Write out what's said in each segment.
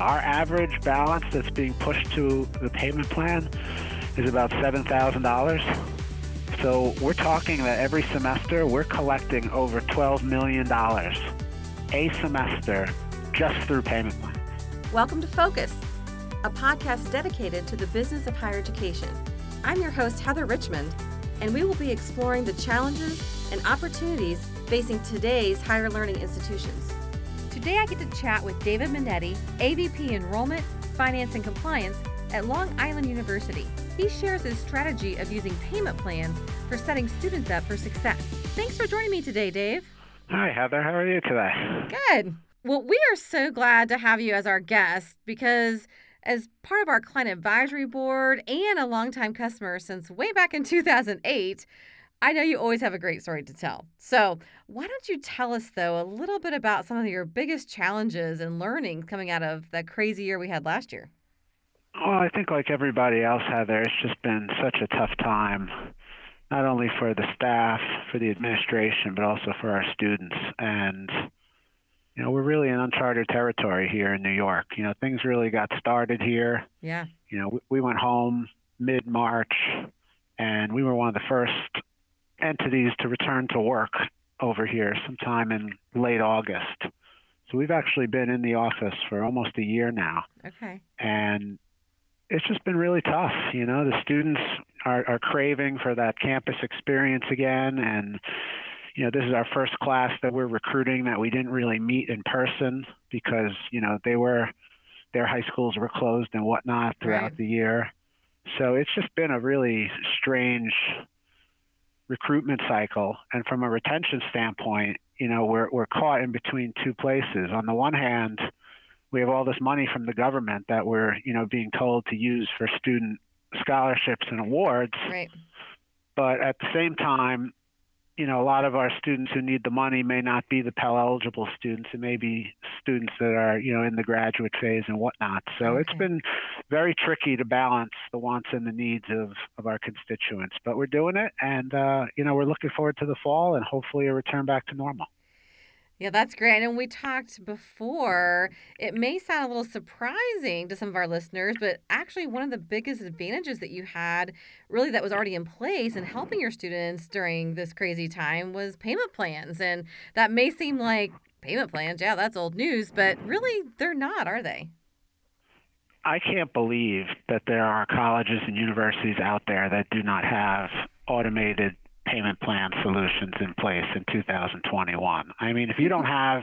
Our average balance that's being pushed to the payment plan is about $7,000. So we're talking that every semester we're collecting over $12 million a semester just through payment plans. Welcome to Focus, a podcast dedicated to the business of higher education. I'm your host, Heather Richmond, and we will be exploring the challenges and opportunities facing today's higher learning institutions. Today, I get to chat with David Minetti, AVP Enrollment, Finance, and Compliance at Long Island University. He shares his strategy of using payment plans for setting students up for success. Thanks for joining me today, Dave. Hi, Heather. How are you today? Good. Well, we are so glad to have you as our guest because as part of our client advisory board and a longtime customer since way back in 2008, I know you always have a great story to tell. So, why don't you tell us, though, a little bit about some of your biggest challenges and learnings coming out of that crazy year we had last year? Well, I think, like everybody else, Heather, it's just been such a tough time, not only for the staff, for the administration, but also for our students. And, you know, we're really in uncharted territory here in New York. You know, things really got started here. Yeah. You know, we, we went home mid March, and we were one of the first entities to return to work over here sometime in late August. So we've actually been in the office for almost a year now. Okay. And it's just been really tough. You know, the students are, are craving for that campus experience again. And, you know, this is our first class that we're recruiting that we didn't really meet in person because, you know, they were, their high schools were closed and whatnot throughout Right. the year. So it's just been a really strange recruitment cycle. And from a retention standpoint, you know, we're, we're caught in between two places. On the one hand, we have all this money from the government that we're, you know, being told to use for student scholarships and awards. Right. But at the same time, you know, a lot of our students who need the money may not be the Pell eligible students. It may be students that are, you know, in the graduate phase and whatnot. So it's been very tricky to balance the wants and the needs of, of our constituents. But we're doing it, and uh, you know, we're looking forward to the fall and hopefully a return back to normal. Yeah, that's great. And we talked before, it may sound a little surprising to some of our listeners, but actually, one of the biggest advantages that you had, really, that was already in place in helping your students during this crazy time was payment plans. And that may seem like payment plans, yeah, that's old news, but really, they're not, are they? I can't believe that there are colleges and universities out there that do not have automated payment plan solutions in place in 2021. I mean, if you don't have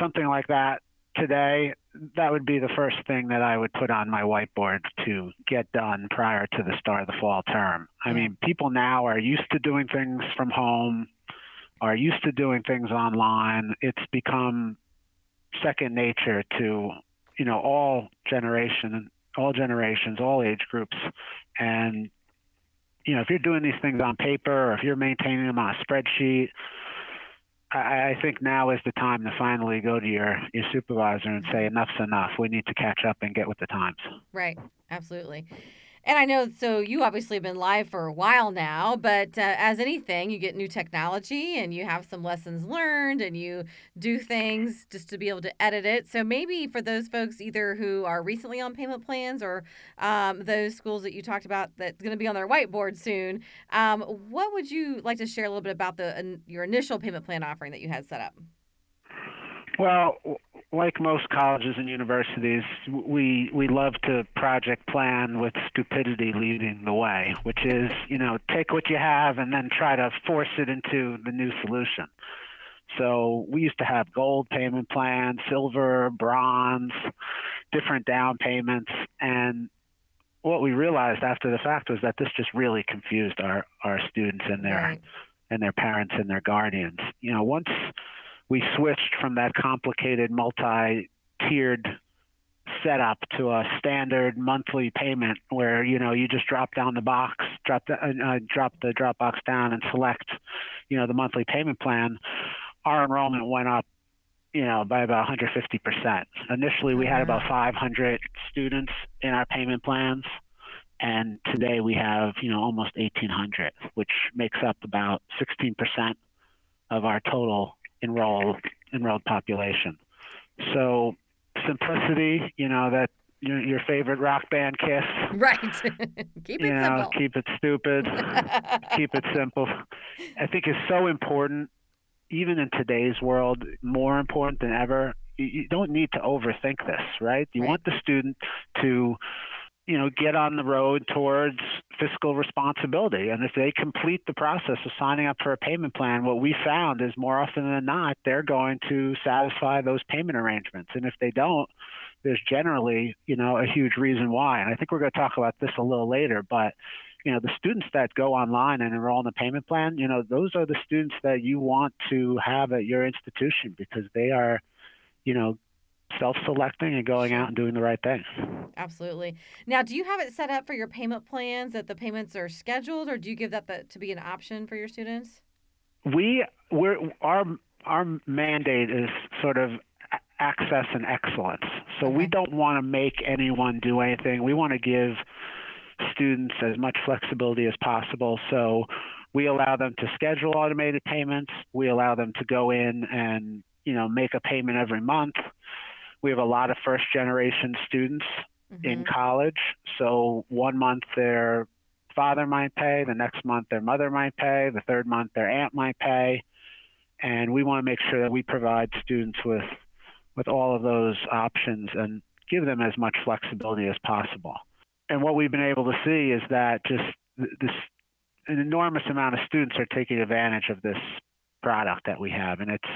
something like that today, that would be the first thing that I would put on my whiteboard to get done prior to the start of the fall term. I mean, people now are used to doing things from home, are used to doing things online. It's become second nature to you know all generation all generations all age groups and you know if you're doing these things on paper or if you're maintaining them on a spreadsheet I, I think now is the time to finally go to your your supervisor and say enough's enough. We need to catch up and get with the times. Right, absolutely. And I know, so you obviously have been live for a while now, but uh, as anything, you get new technology and you have some lessons learned and you do things just to be able to edit it. So maybe for those folks either who are recently on payment plans or um, those schools that you talked about that's going to be on their whiteboard soon, um, what would you like to share a little bit about the in- your initial payment plan offering that you had set up? Well, like most colleges and universities, we we love to project plan with stupidity leading the way, which is you know take what you have and then try to force it into the new solution. So we used to have gold payment plans, silver, bronze, different down payments, and what we realized after the fact was that this just really confused our our students and their Right. and their parents and their guardians. You know, once we switched from that complicated multi-tiered setup to a standard monthly payment where you know you just drop down the box, drop the uh, uh, drop the drop box down and select, you know, the monthly payment plan. Our enrollment went up, you know, by about 150 percent. Initially, we had about 500 students in our payment plans, and today we have you know almost 1,800, which makes up about 16 percent of our total enrolled enrolled population. So simplicity, you know, that your, your favorite rock band Kiss. Right. keep it you know, simple. keep it stupid, keep it simple. I think is so important, even in today's world, more important than ever. You, you don't need to overthink this, right? You Right. want the student to, you know, get on the road towards fiscal responsibility. And if they complete the process of signing up for a payment plan, what we found is more often than not, they're going to satisfy those payment arrangements. And if they don't, there's generally, you know, a huge reason why. And I think we're going to talk about this a little later, but you know, the students that go online and enroll in the payment plan, you know, those are the students that you want to have at your institution because they are, you know, self-selecting and going out and doing the right thing. Absolutely. Now, do you have it set up for your payment plans that the payments are scheduled, or do you give that the, to be an option for your students? We we're our our mandate is sort of access and excellence. So we don't want to make anyone do anything. We want to give students as much flexibility as possible. So we allow them to schedule automated payments. We allow them to go in and you know make a payment every month. We have a lot of first generation students in Mhm. college. So one month their father might pay, the next month their mother might pay, the third month their aunt might pay, and we want to make sure that we provide students with with all of those options and give them as much flexibility as possible. And what we've been able to see is that just this an enormous amount of students are taking advantage of this product that we have and it's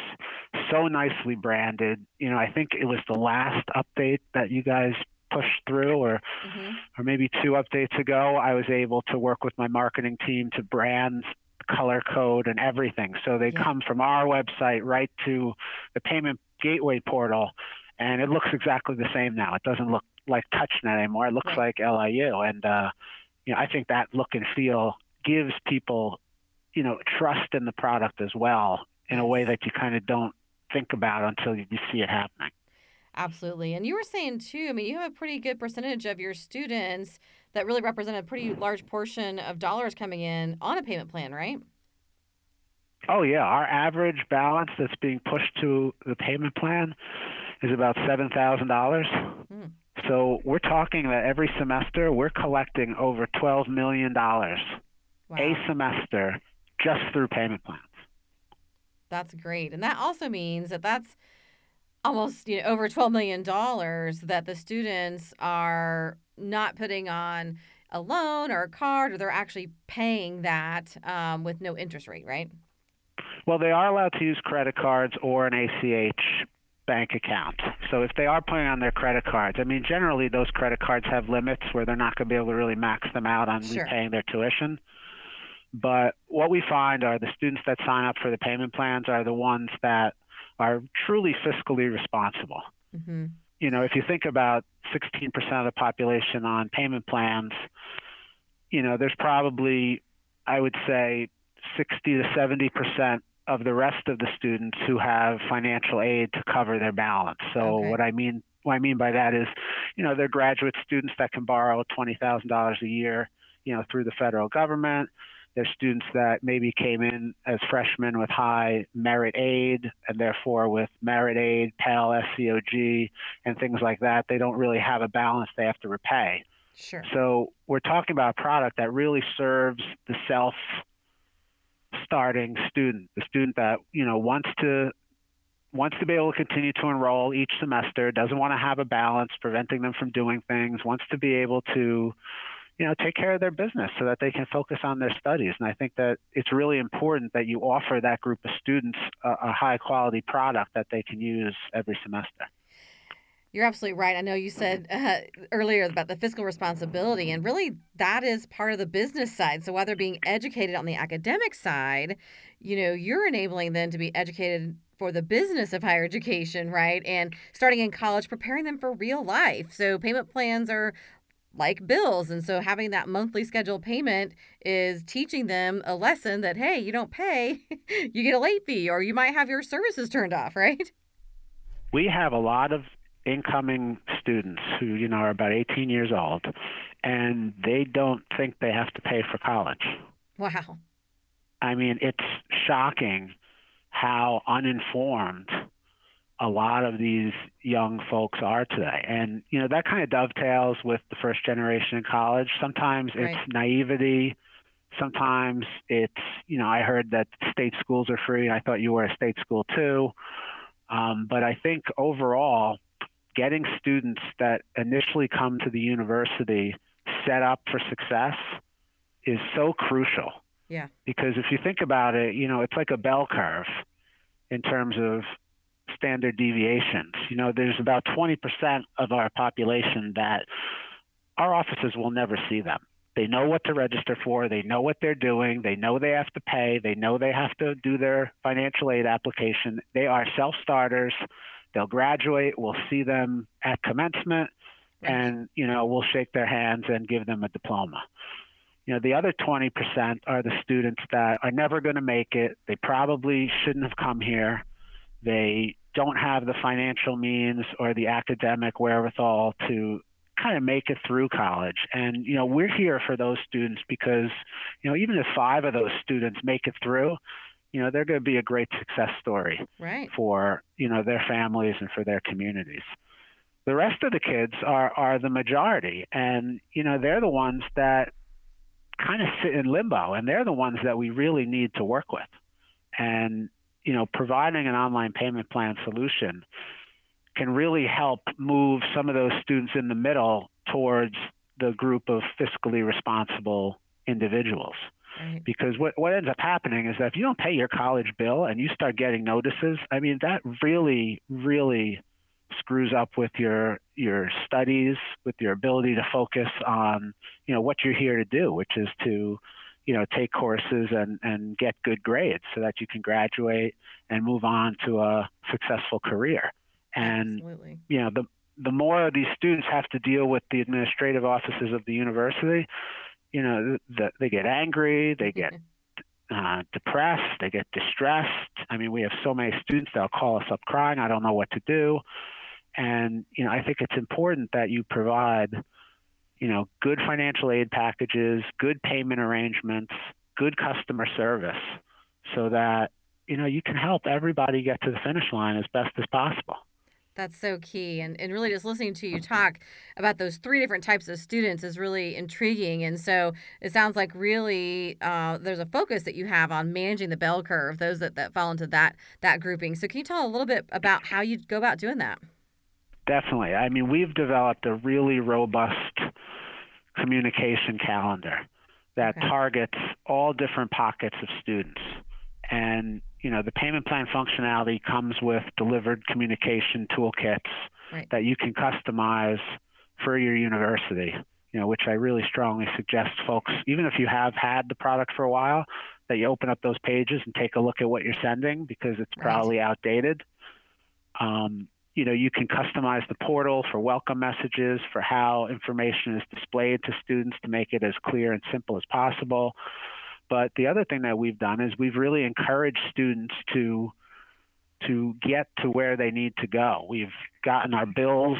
so nicely branded. You know, I think it was the last update that you guys pushed through or Mhm. or maybe two updates ago, I was able to work with my marketing team to brand color code and everything. So they Yeah. come from our website right to the payment gateway portal, and it looks exactly the same now. It doesn't look like TouchNet anymore. It looks Right. like LIU, and uh, you know I think that look and feel gives people you know trust in the product as well in a way that you kind of don't think about until you, see it happening. Absolutely. And you were saying too, I mean, you have a pretty good percentage of your students that really represent a pretty large portion of dollars coming in on a payment plan, right? Oh yeah, our average balance that's being pushed to the payment plan is about seven thousand dollars. Hmm. So we're talking that every semester we're collecting over twelve million dollars Wow. a semester just through payment plans. That's great. And that also means that that's almost you know, over $12 million that the students are not putting on a loan or a card, or they're actually paying that um, with no interest rate, right? Well, they are allowed to use credit cards or an ACH bank account. So if they are putting on their credit cards, I mean, generally those credit cards have limits where they're not going to be able to really max them out on Sure. repaying their tuition. But what we find are the students that sign up for the payment plans are the ones that are truly fiscally responsible. Mm-hmm. You know, if you think about 16% of the population on payment plans, you know, there's probably, I would say, 60 to 70% of the rest of the students who have financial aid to cover their balance. So Okay. what I mean what I mean by that is, you know, they're graduate students that can borrow $20,000 a year, you know, through the federal government. There's students that maybe came in as freshmen with high merit aid and therefore with merit aid, Pell, SEOG, and things like that. They don't really have a balance they have to repay. Sure. So we're talking about a product that really serves the self starting student, the student that, you know, wants to wants to be able to continue to enroll each semester, doesn't want to have a balance preventing them from doing things, wants to be able to you know, take care of their business so that they can focus on their studies. And I think that it's really important that you offer that group of students a, a high quality product that they can use every semester. You're absolutely right. I know you said uh, earlier about the fiscal responsibility, and really that is part of the business side. So while they're being educated on the academic side, you know, you're enabling them to be educated for the business of higher education, right? And starting in college, preparing them for real life. So payment plans are like bills. And so having that monthly scheduled payment is teaching them a lesson that, hey, you don't pay, you get a late fee, or you might have your services turned off, right? We have a lot of incoming students who, you know, are about 18 years old and they don't think they have to pay for college. Wow. I mean, it's shocking how uninformed a lot of these young folks are today. And, you know, that kind of dovetails with the first generation in college. Sometimes it's naivety. Sometimes it's, you know, I heard that state schools are free. and I thought you were a state school too. Um, but I think overall, getting students that initially come to the university set up for success is so crucial. Yeah. Because if you think about it, you know, it's like a bell curve in terms of standard deviations. You know, there's about 20% of our population that our offices will never see them. They know what to register for, they know what they're doing, they know they have to pay, they know they have to do their financial aid application. They are self starters. They'll graduate, we'll see them at commencement, and, you know, we'll shake their hands and give them a diploma. You know, the other 20% are the students that are never going to make it. They probably shouldn't have come here. They don't have the financial means or the academic wherewithal to kind of make it through college. And, you know, we're here for those students because, you know, even if five of those students make it through, you know, they're going to be a great success story right. for, you know, their families and for their communities. The rest of the kids are, are the majority. And, you know, they're the ones that kind of sit in limbo and they're the ones that we really need to work with. And, you know, providing an online payment plan solution can really help move some of those students in the middle towards the group of fiscally responsible individuals. Right. Because what, what ends up happening is that if you don't pay your college bill and you start getting notices, I mean, that really, really screws up with your your studies, with your ability to focus on, you know, what you're here to do, which is to you know, take courses and, and get good grades so that you can graduate and move on to a successful career. And Absolutely. you know, the the more these students have to deal with the administrative offices of the university, you know, the, they get angry, they get uh, depressed, they get distressed. I mean, we have so many students that'll call us up crying, I don't know what to do. And you know, I think it's important that you provide you know, good financial aid packages, good payment arrangements, good customer service so that, you know, you can help everybody get to the finish line as best as possible. That's so key. And, and really, just listening to you talk about those three different types of students is really intriguing. And so it sounds like really uh, there's a focus that you have on managing the bell curve, those that, that fall into that, that grouping. So, can you tell a little bit about how you go about doing that? Definitely. I mean, we've developed a really robust communication calendar that okay. targets all different pockets of students. And you know, the payment plan functionality comes with delivered communication toolkits right. that you can customize for your university. You know, which I really strongly suggest folks, even if you have had the product for a while, that you open up those pages and take a look at what you're sending because it's probably right. outdated. Um, you know, you can customize the portal for welcome messages, for how information is displayed to students to make it as clear and simple as possible. But the other thing that we've done is we've really encouraged students to to get to where they need to go. We've gotten our bills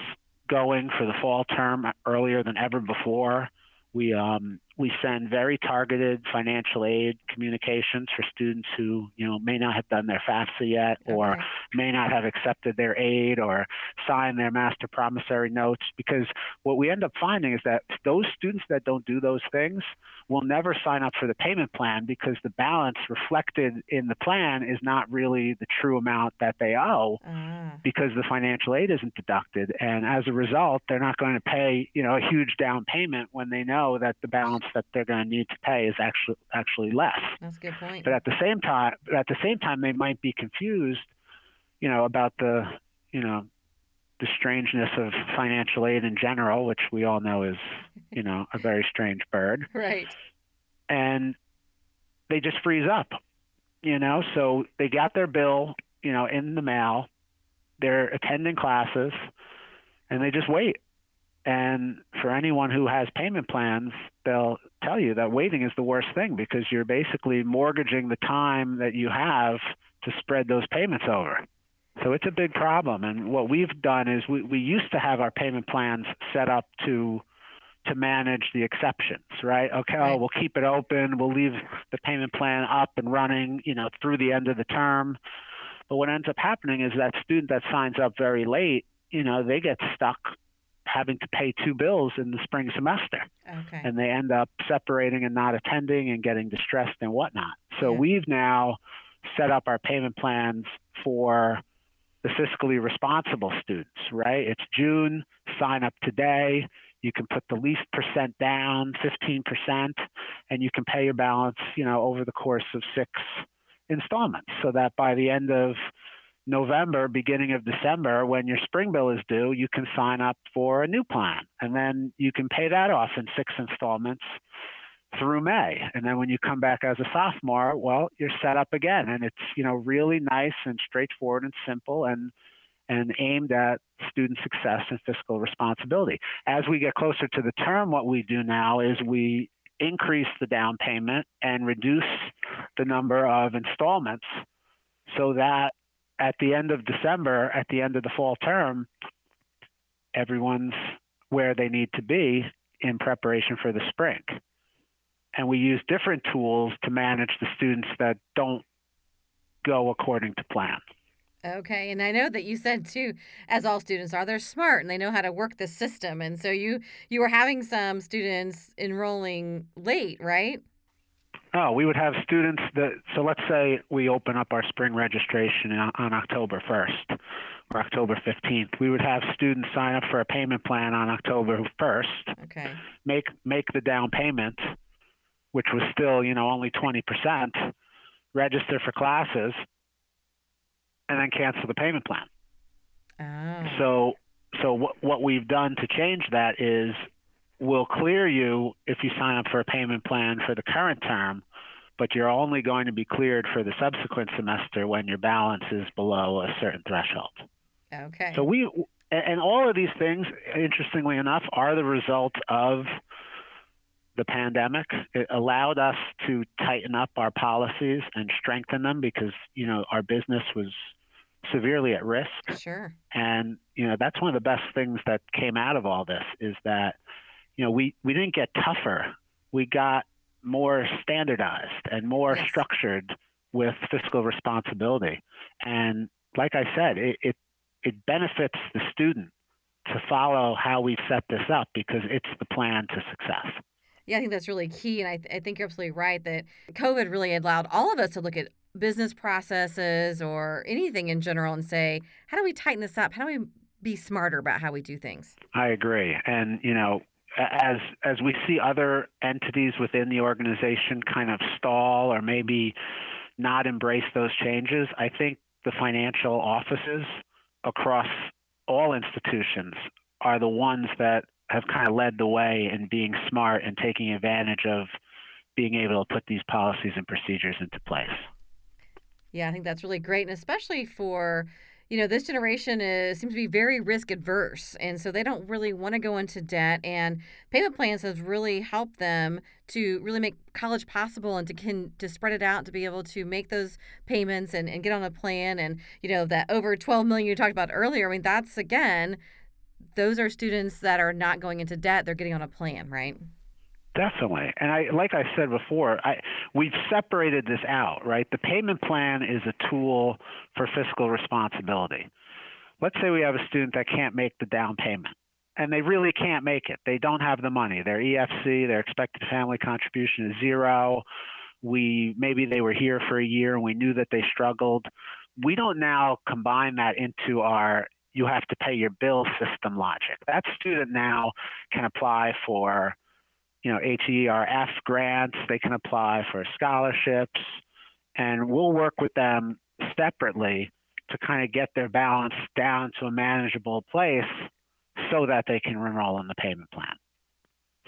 going for the fall term earlier than ever before. We um, we send very targeted financial aid communications for students who you know may not have done their FAFSA yet, okay. or may not have accepted their aid or signed their master promissory notes. Because what we end up finding is that those students that don't do those things will never sign up for the payment plan because the balance reflected in the plan is not really the true amount that they owe uh. because the financial aid isn't deducted and as a result they're not going to pay you know a huge down payment when they know that the balance that they're going to need to pay is actually actually less that's a good point but at the same time at the same time they might be confused you know about the you know the strangeness of financial aid in general, which we all know is, you know, a very strange bird. Right. And they just freeze up, you know. So they got their bill, you know, in the mail. They're attending classes, and they just wait. And for anyone who has payment plans, they'll tell you that waiting is the worst thing because you're basically mortgaging the time that you have to spread those payments over. So it's a big problem. And what we've done is we, we used to have our payment plans set up to to manage the exceptions, right? Okay, oh, right. we'll keep it open. We'll leave the payment plan up and running, you know, through the end of the term. But what ends up happening is that student that signs up very late, you know, they get stuck having to pay two bills in the spring semester. Okay. And they end up separating and not attending and getting distressed and whatnot. So Yeah. we've now set up our payment plans for the fiscally responsible students, right? It's June, sign up today. You can put the least percent down, 15%, and you can pay your balance, you know, over the course of six installments so that by the end of November, beginning of December, when your spring bill is due, you can sign up for a new plan. And then you can pay that off in six installments through May. And then when you come back as a sophomore, well, you're set up again. And it's, you know, really nice and straightforward and simple and and aimed at student success and fiscal responsibility. As we get closer to the term, what we do now is we increase the down payment and reduce the number of installments so that at the end of December, at the end of the fall term, everyone's where they need to be in preparation for the spring. And we use different tools to manage the students that don't go according to plan. Okay, and I know that you said too, as all students are, they're smart and they know how to work the system. And so you you were having some students enrolling late, right? Oh, we would have students that, so let's say we open up our spring registration on, October 1st or October 15th. We would have students sign up for a payment plan on October 1st, Okay. make, make the down payment, which was still, you know, only 20%, register for classes, and then cancel the payment plan. Oh. So, so what, what we've done to change that is we'll clear you if you sign up for a payment plan for the current term, but you're only going to be cleared for the subsequent semester when your balance is below a certain threshold. Okay. So we, and all of these things, interestingly enough, are the result of the pandemic. It allowed us to tighten up our policies and strengthen them because, you know, our business was severely at risk. sure. And you know that's one of the best things that came out of all this is that you know we we didn't get tougher, we got more standardized and more Yes. structured with fiscal responsibility. And like I said, it, it it benefits the student to follow how we've set this up because it's the plan to success. Yeah, I think that's really key. And I, th- I think you're absolutely right that COVID really allowed all of us to look at business processes or anything in general and say, how do we tighten this up? How do we be smarter about how we do things? I agree. And you know, as as we see other entities within the organization kind of stall or maybe not embrace those changes, I think the financial offices across all institutions are the ones that have kind of led the way in being smart and taking advantage of being able to put these policies and procedures into place. Yeah, I think that's really great, and especially for you know this generation is seems to be very risk adverse, and so they don't really want to go into debt. And payment plans has really helped them to really make college possible and to can to spread it out to be able to make those payments and, and get on a plan. And you know that over 12 million you talked about earlier. I mean that's again, those are students that are not going into debt; they're getting on a plan, right? Definitely. And I like I said before, I we've separated this out, right? The payment plan is a tool for fiscal responsibility. Let's say we have a student that can't make the down payment. And they really can't make it. They don't have the money. Their EFC, their expected family contribution is zero. We maybe they were here for a year and we knew that they struggled. We don't now combine that into our you have to pay your bill system logic. That student now can apply for you know, HEERF grants. They can apply for scholarships, and we'll work with them separately to kind of get their balance down to a manageable place so that they can enroll in the payment plan.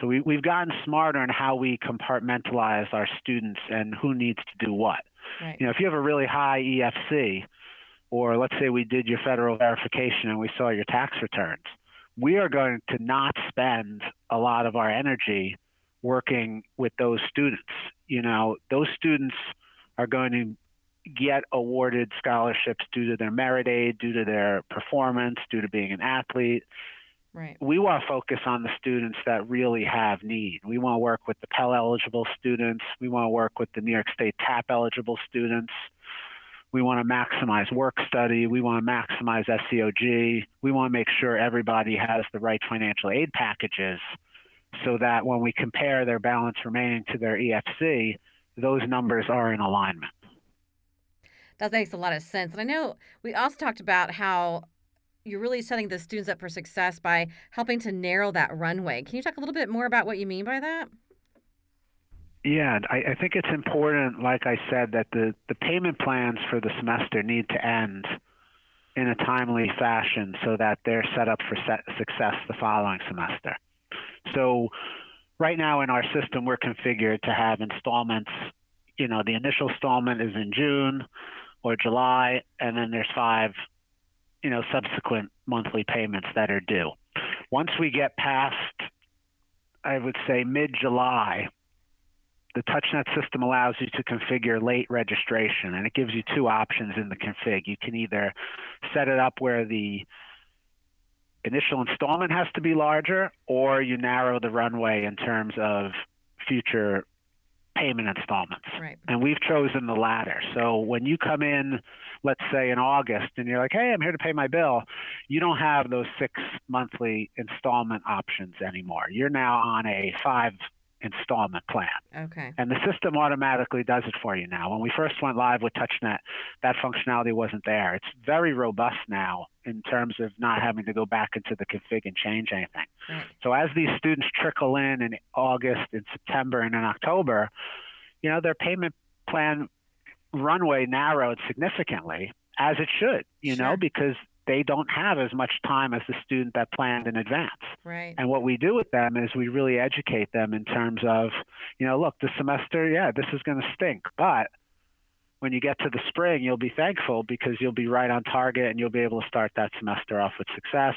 So we, we've gotten smarter in how we compartmentalize our students and who needs to do what. Right. You know, if you have a really high EFC, or let's say we did your federal verification and we saw your tax returns, we are going to not spend a lot of our energy working with those students. You know, those students are going to get awarded scholarships due to their merit aid, due to their performance, due to being an athlete. Right. We want to focus on the students that really have need. We want to work with the Pell eligible students. We want to work with the New York State TAP eligible students. We want to maximize work study. We want to maximize SEOG. We want to make sure everybody has the right financial aid packages so that when we compare their balance remaining to their EFC, those numbers are in alignment. That makes a lot of sense. And I know we also talked about how you're really setting the students up for success by helping to narrow that runway. Can you talk a little bit more about what you mean by that? Yeah, I, I think it's important, like I said, that the, the payment plans for the semester need to end in a timely fashion so that they're set up for set success the following semester. So, right now in our system, we're configured to have installments. You know, the initial installment is in June or July, and then there's five, you know, subsequent monthly payments that are due. Once we get past, I would say mid July, the TouchNet system allows you to configure late registration, and it gives you two options in the config. You can either set it up where the initial installment has to be larger, or you narrow the runway in terms of future payment installments. Right. And we've chosen the latter. So when you come in, let's say in August, and you're like, hey, I'm here to pay my bill, you don't have those six monthly installment options anymore. You're now on a five installment plan. Okay. And the system automatically does it for you now. When we first went live with TouchNet, that functionality wasn't there. It's very robust now in terms of not having to go back into the config and change anything. Right. So as these students trickle in in August, in September, and in October, you know, their payment plan runway narrowed significantly, as it should, you Sure. know, because they don't have as much time as the student that planned in advance. Right. And what we do with them is we really educate them in terms of, you know, look, this semester, yeah, this is going to stink, but when you get to the spring, you'll be thankful because you'll be right on target and you'll be able to start that semester off with success.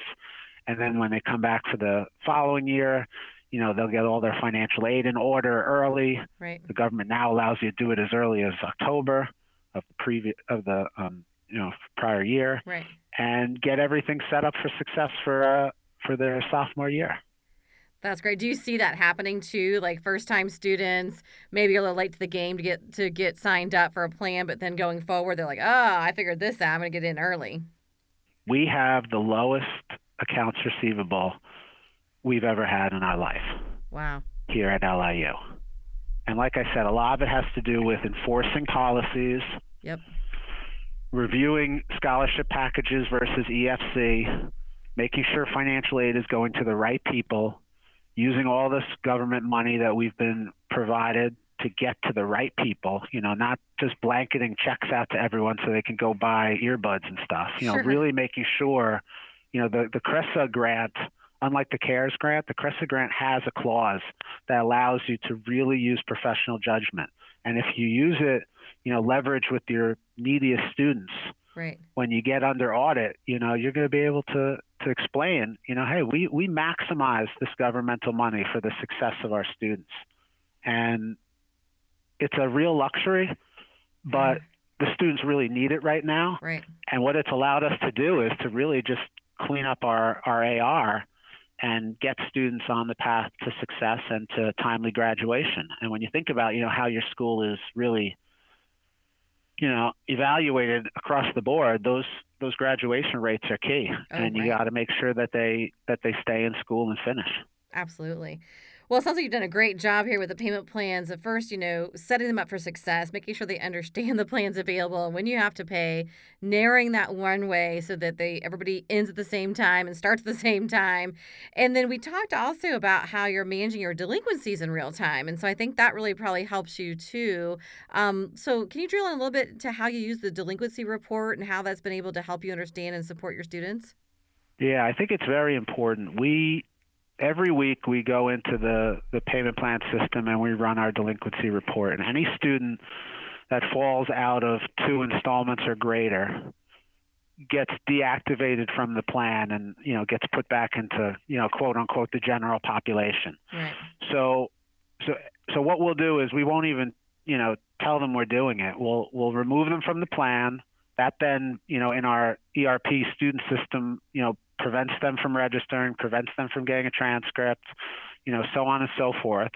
And then when they come back for the following year, you know, they'll get all their financial aid in order early. Right. The government now allows you to do it as early as October of the previous of the um, you know prior year, Right. And get everything set up for success for uh, for their sophomore year. That's great. Do you see that happening too? Like first time students, maybe a little late to the game to get to get signed up for a plan, but then going forward, they're like, oh, I figured this out. I'm gonna get in early. We have the lowest accounts receivable we've ever had in our life Wow. here at LIU. And like I said, a lot of it has to do with enforcing policies, Yep. Reviewing scholarship packages versus EFC, making sure financial aid is going to the right people, using all this government money that we've been provided to get to the right people, you know, not just blanketing checks out to everyone so they can go buy earbuds and stuff. You know, Sure. really making sure, you know, the, the CRRSAA grant, unlike the CARES grant, the CRRSAA grant has a clause that allows you to really use professional judgment. And if you use it, you know, leverage with your neediest students, Right. when you get under audit, you know, you're going to be able to to explain, you know, hey, we we maximize this governmental money for the success of our students, and it's a real luxury, but mm-hmm. the students really need it right now. Right. And what it's allowed us to do is to really just clean up our our AR and get students on the path to success and to timely graduation. And when you think about, you know, how your school is really you know, evaluated across the board, those those graduation rates are key, Oh, and you got to make sure that they that they stay in school and finish. Absolutely. Well, it sounds like you've done a great job here with the payment plans. At first, you know, setting them up for success, making sure they understand the plans available and when you have to pay, narrowing that one way so that they everybody ends at the same time and starts at the same time. And then we talked also about how you're managing your delinquencies in real time. And so I think that really probably helps you too. Um, so can you drill in a little bit to how you use the delinquency report and how that's been able to help you understand and support your students? Yeah, I think it's very important. We every week we go into the the payment plan system and we run our delinquency report. And any student that falls out of two installments or greater gets deactivated from the plan and you know gets put back into you know quote unquote the general population. Right. So, so, so what we'll do is we won't even, you know, tell them we're doing it. We'll we'll remove them from the plan. That then, you know, in our ERP student system, you know, prevents them from registering, prevents them from getting a transcript. You know, so on and so forth.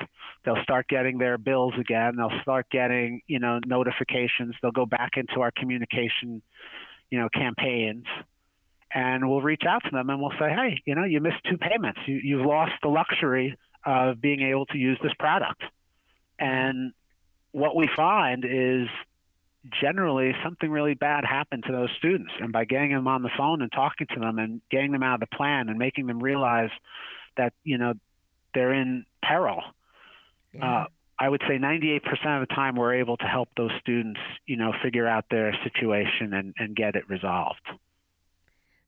They'll start getting their bills again. They'll start getting, you know, notifications. They'll go back into our communication, you know, campaigns. And we'll reach out to them and we'll say, hey, you know, you missed two payments. You, you've lost the luxury of being able to use this product. And what we find is generally something really bad happened to those students. And by getting them on the phone and talking to them and getting them out of the plan and making them realize that, you know, they're in peril. Yeah. Uh, I would say 98% of the time we're able to help those students, you know, figure out their situation and, and get it resolved.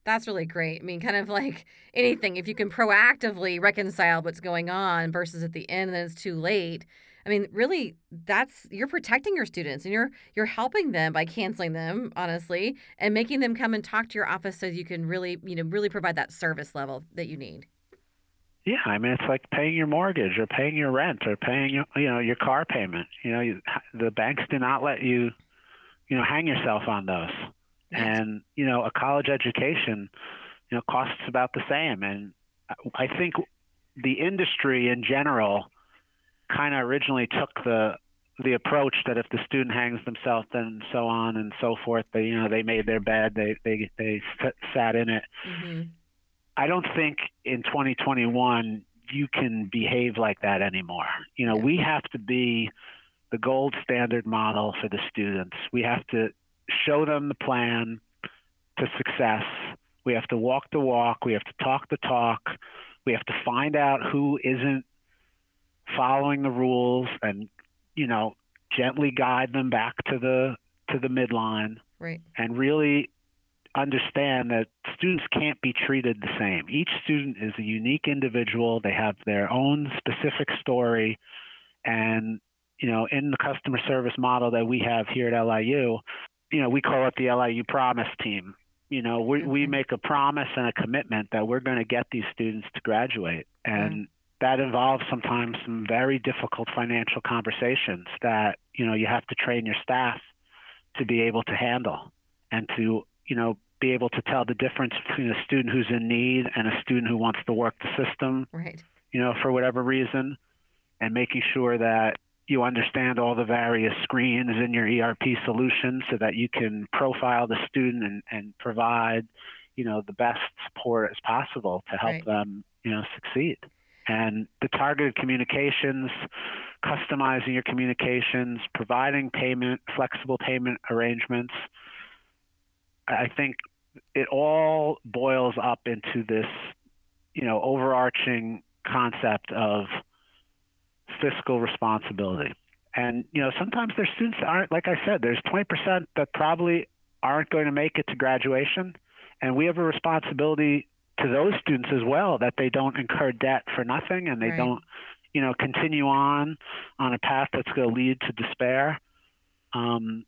That's really great. I mean, kind of like anything, if you can proactively reconcile what's going on versus at the end and then it's too late. I mean, really, that's you're protecting your students and you're you're helping them by canceling them, honestly, and making them come and talk to your office so you can really, you know, really provide that service level that you need. Yeah, I mean it's like paying your mortgage or paying your rent or paying your, you know your car payment. You know, you, the banks do not let you, you know, hang yourself on those. And you know, a college education, you know, costs about the same. And I think the industry in general kind of originally took the the approach that if the student hangs themselves, then so on and so forth. They you know they made their bed, they they they sat in it. Mm-hmm I don't think in 2021 you can behave like that anymore. You know, yeah. we have to be the gold standard model for the students. We have to show them the plan to success. We have to walk the walk. We have to talk the talk. We have to find out who isn't following the rules and, you know, gently guide them back to the to the midline. Right. And really understand that students can't be treated the same. Each student is a unique individual. They have their own specific story. And, you know, in the customer service model that we have here at LIU, you know, we call it the LIU Promise Team. You know, we, we mm-hmm. make a promise and a commitment that we're going to get these students to graduate. And mm-hmm. That involves sometimes some very difficult financial conversations that, you know, you have to train your staff to be able to handle and to, you know, be able to tell the difference between a student who's in need and a student who wants to work the system, right. you know, for whatever reason, and making sure that you understand all the various screens in your ERP solution so that you can profile the student and, and provide, you know, the best support as possible to help right. them, you know, succeed. And the targeted communications, customizing your communications, providing payment, flexible payment arrangements, I think it all boils up into this, you know, overarching concept of fiscal responsibility. And you know, sometimes there's students that aren't, like I said, there's 20% that probably aren't going to make it to graduation, and we have a responsibility to those students as well that they don't incur debt for nothing and they right. don't, you know, continue on on a path that's going to lead to despair. Um,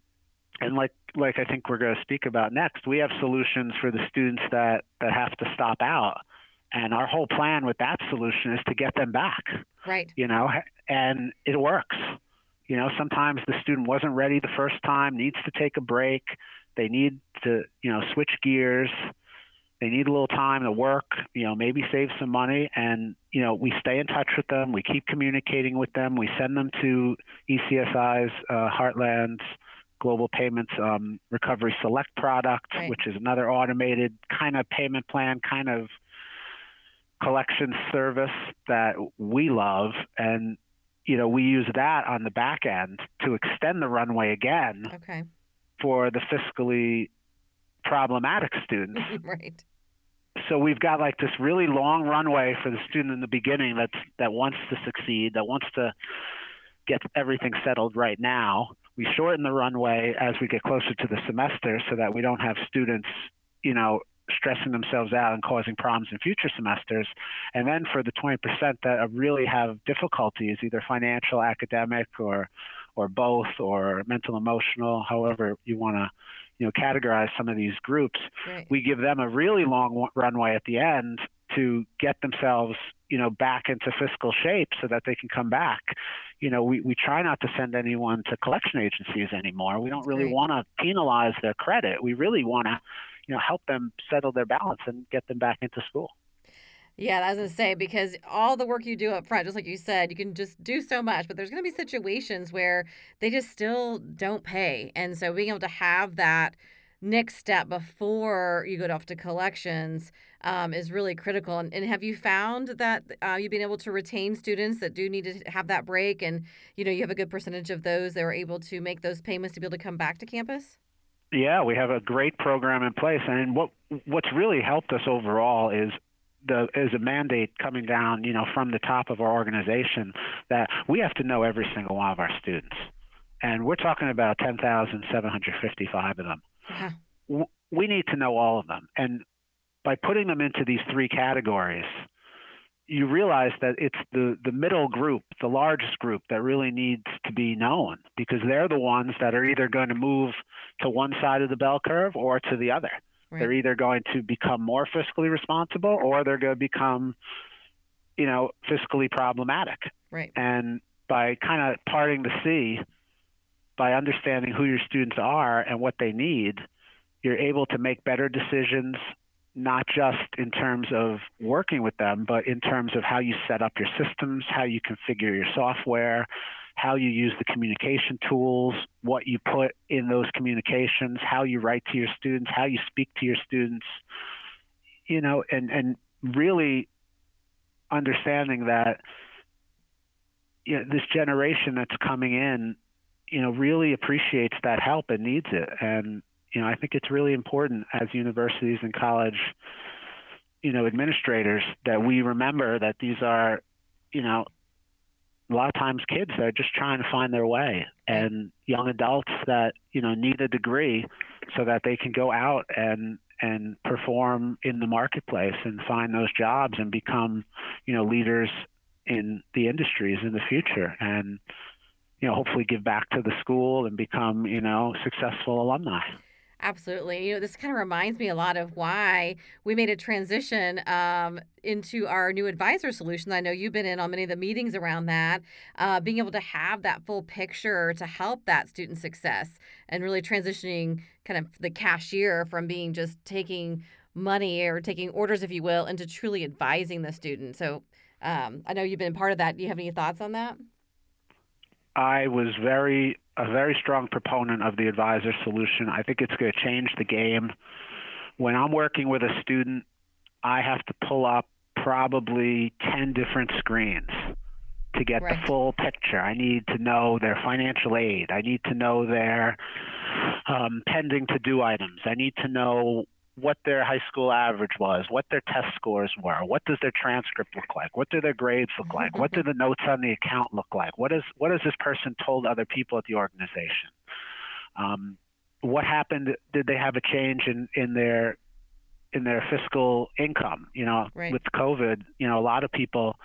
and like like I think we're going to speak about next, we have solutions for the students that that have to stop out, and our whole plan with that solution is to get them back. Right. You know, and it works. You know, sometimes the student wasn't ready the first time, needs to take a break. They need to, you know, switch gears. They need a little time to work, you know, maybe save some money. And, you know, we stay in touch with them. We keep communicating with them. We send them to ECSI's uh, Heartland's Global Payments um, Recovery Select product, right. which is another automated kind of payment plan, kind of collection service that we love. And, you know, we use that on the back end to extend the runway again okay. for the fiscally problematic students. right. So we've got like this really long runway for the student in the beginning that's that wants to succeed, that wants to get everything settled right now we shorten the runway as we get closer to the semester so that we don't have students, you know, stressing themselves out and causing problems in future semesters. And then for the 20% that really have difficulties, either financial, academic, or or both, or mental, emotional, however you want to, you know, categorize some of these groups, right. we give them a really long runway at the end to get themselves, you know, back into fiscal shape so that they can come back you know, we, we try not to send anyone to collection agencies anymore. We don't really right. want to penalize their credit. We really want to, you know, help them settle their balance and get them back into school. Yeah, I was gonna say because all the work you do up front, just like you said, you can just do so much, but there's gonna be situations where they just still don't pay. And so being able to have that next step before you go off to collections um, is really critical. And, and have you found that uh, you've been able to retain students that do need to have that break, and you know you have a good percentage of those that are able to make those payments to be able to come back to campus? Yeah, we have a great program in place, and what what's really helped us overall is the is a mandate coming down, you know, from the top of our organization that we have to know every single one of our students, and we're talking about 10,755 of them. Uh-huh. We need to know all of them, and by putting them into these three categories, you realize that it's the, the middle group, the largest group that really needs to be known because they're the ones that are either going to move to one side of the bell curve or to the other. Right. They're either going to become more fiscally responsible or they're going to become, you know, fiscally problematic. Right. And by kind of parting the sea, by understanding who your students are and what they need, you're able to make better decisions not just in terms of working with them, but in terms of how you set up your systems, how you configure your software, how you use the communication tools, what you put in those communications, how you write to your students, how you speak to your students, you know, and, and really understanding that you know, this generation that's coming in, you know, really appreciates that help and needs it. And you know, I think it's really important as universities and college, you know, administrators that we remember that these are, you know, a lot of times kids that are just trying to find their way and young adults that, you know, need a degree so that they can go out and and perform in the marketplace and find those jobs and become, you know, leaders in the industries in the future and you know hopefully give back to the school and become you know successful alumni Absolutely. You know, this kind of reminds me a lot of why we made a transition um, into our new advisor solution. I know you've been in on many of the meetings around that, uh, being able to have that full picture to help that student success and really transitioning kind of the cashier from being just taking money or taking orders, if you will, into truly advising the student. So um, I know you've been part of that. Do you have any thoughts on that? I was very a very strong proponent of the advisor solution. I think it's going to change the game. When I'm working with a student, I have to pull up probably 10 different screens to get right. the full picture. I need to know their financial aid. I need to know their um, pending to do items. I need to know what their high school average was, what their test scores were, what does their transcript look like, what do their grades look like, what do the notes on the account look like, what is what has this person told other people at the organization, um, what happened? Did they have a change in in their in their fiscal income? You know, right. with COVID, you know, a lot of people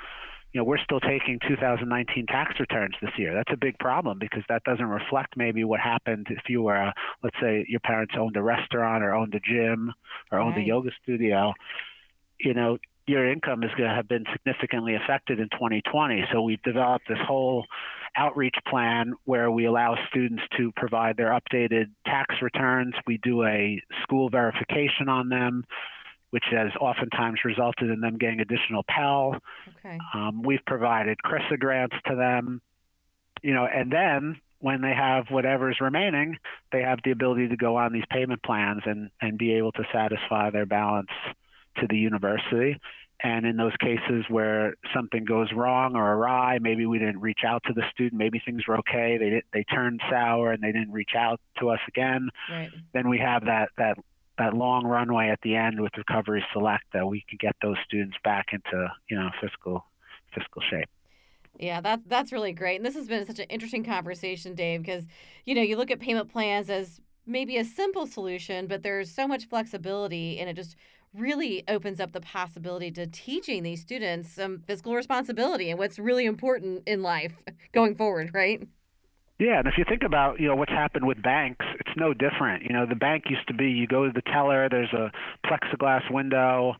you know, we're still taking 2019 tax returns this year. That's a big problem because that doesn't reflect maybe what happened if you were, a, let's say, your parents owned a restaurant or owned a gym or owned right. a yoga studio. You know, your income is going to have been significantly affected in 2020. So we've developed this whole outreach plan where we allow students to provide their updated tax returns. We do a school verification on them which has oftentimes resulted in them getting additional Pell. Okay. Um, we've provided CRRSAA grants to them, you know, and then when they have whatever's remaining, they have the ability to go on these payment plans and, and be able to satisfy their balance to the university. And in those cases where something goes wrong or awry, maybe we didn't reach out to the student, maybe things were okay, they they turned sour and they didn't reach out to us again. Right. Then we have that that that long runway at the end with Recovery Select that we can get those students back into you know fiscal fiscal shape. Yeah, that's that's really great. And this has been such an interesting conversation, Dave, because you know, you look at payment plans as maybe a simple solution, but there's so much flexibility and it just really opens up the possibility to teaching these students some fiscal responsibility and what's really important in life going forward, right? Yeah, and if you think about you know what's happened with banks, it's no different. You know, the bank used to be you go to the teller, there's a plexiglass window,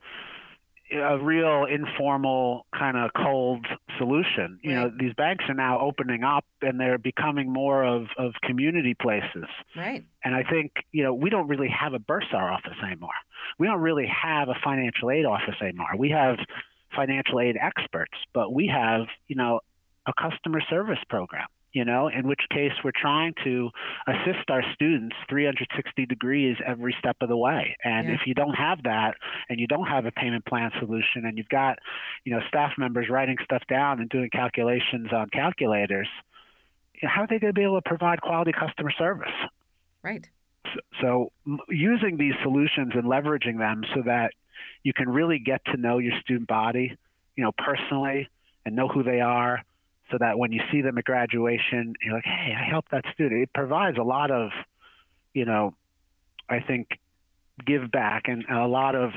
a real informal kind of cold solution. You right. know, these banks are now opening up and they're becoming more of of community places. Right. And I think you know we don't really have a bursar office anymore. We don't really have a financial aid office anymore. We have financial aid experts, but we have, you know, a customer service program you know, in which case we're trying to assist our students 360 degrees every step of the way. And yeah. if you don't have that and you don't have a payment plan solution and you've got, you know, staff members writing stuff down and doing calculations on calculators, how are they going to be able to provide quality customer service? Right. So, so using these solutions and leveraging them so that you can really get to know your student body, you know, personally and know who they are so that when you see them at graduation, you're like, hey, I helped that student. It provides a lot of, you know, I think, give back and a lot of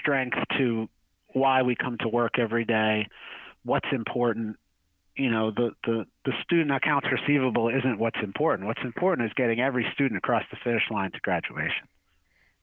strength to why we come to work every day, what's important. You know, the, the, the student accounts receivable isn't what's important. What's important is getting every student across the finish line to graduation.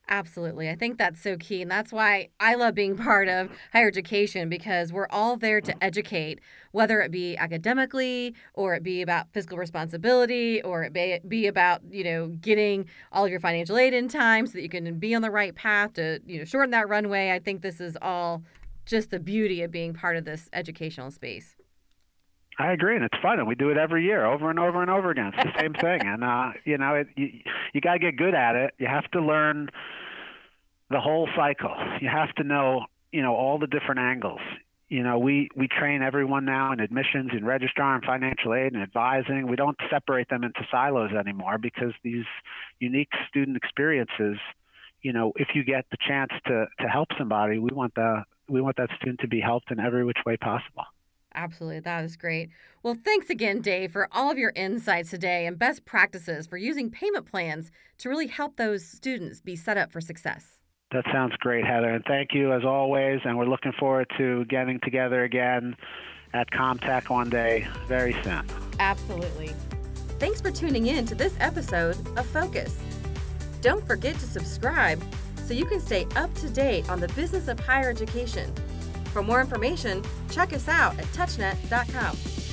Absolutely. I think that's so key. And that's why I love being part of higher education because we're all there to educate, whether it be academically or it be about fiscal responsibility or it be, be about, you know, getting all of your financial aid in time so that you can be on the right path to, you know, shorten that runway. I think this is all just the beauty of being part of this educational space. I agree, and it's fun, and we do it every year, over and over and over again. It's the same thing, and uh, you know, it, you you got to get good at it. You have to learn the whole cycle. You have to know, you know, all the different angles. You know, we we train everyone now in admissions, in registrar, and financial aid, and advising. We don't separate them into silos anymore because these unique student experiences. You know, if you get the chance to to help somebody, we want the we want that student to be helped in every which way possible. Absolutely. That is great. Well, thanks again, Dave, for all of your insights today and best practices for using payment plans to really help those students be set up for success. That sounds great, Heather. And thank you as always. And we're looking forward to getting together again at Comtech one day very soon. Absolutely. Thanks for tuning in to this episode of Focus. Don't forget to subscribe so you can stay up to date on the business of higher education for more information, check us out at touchnet.com.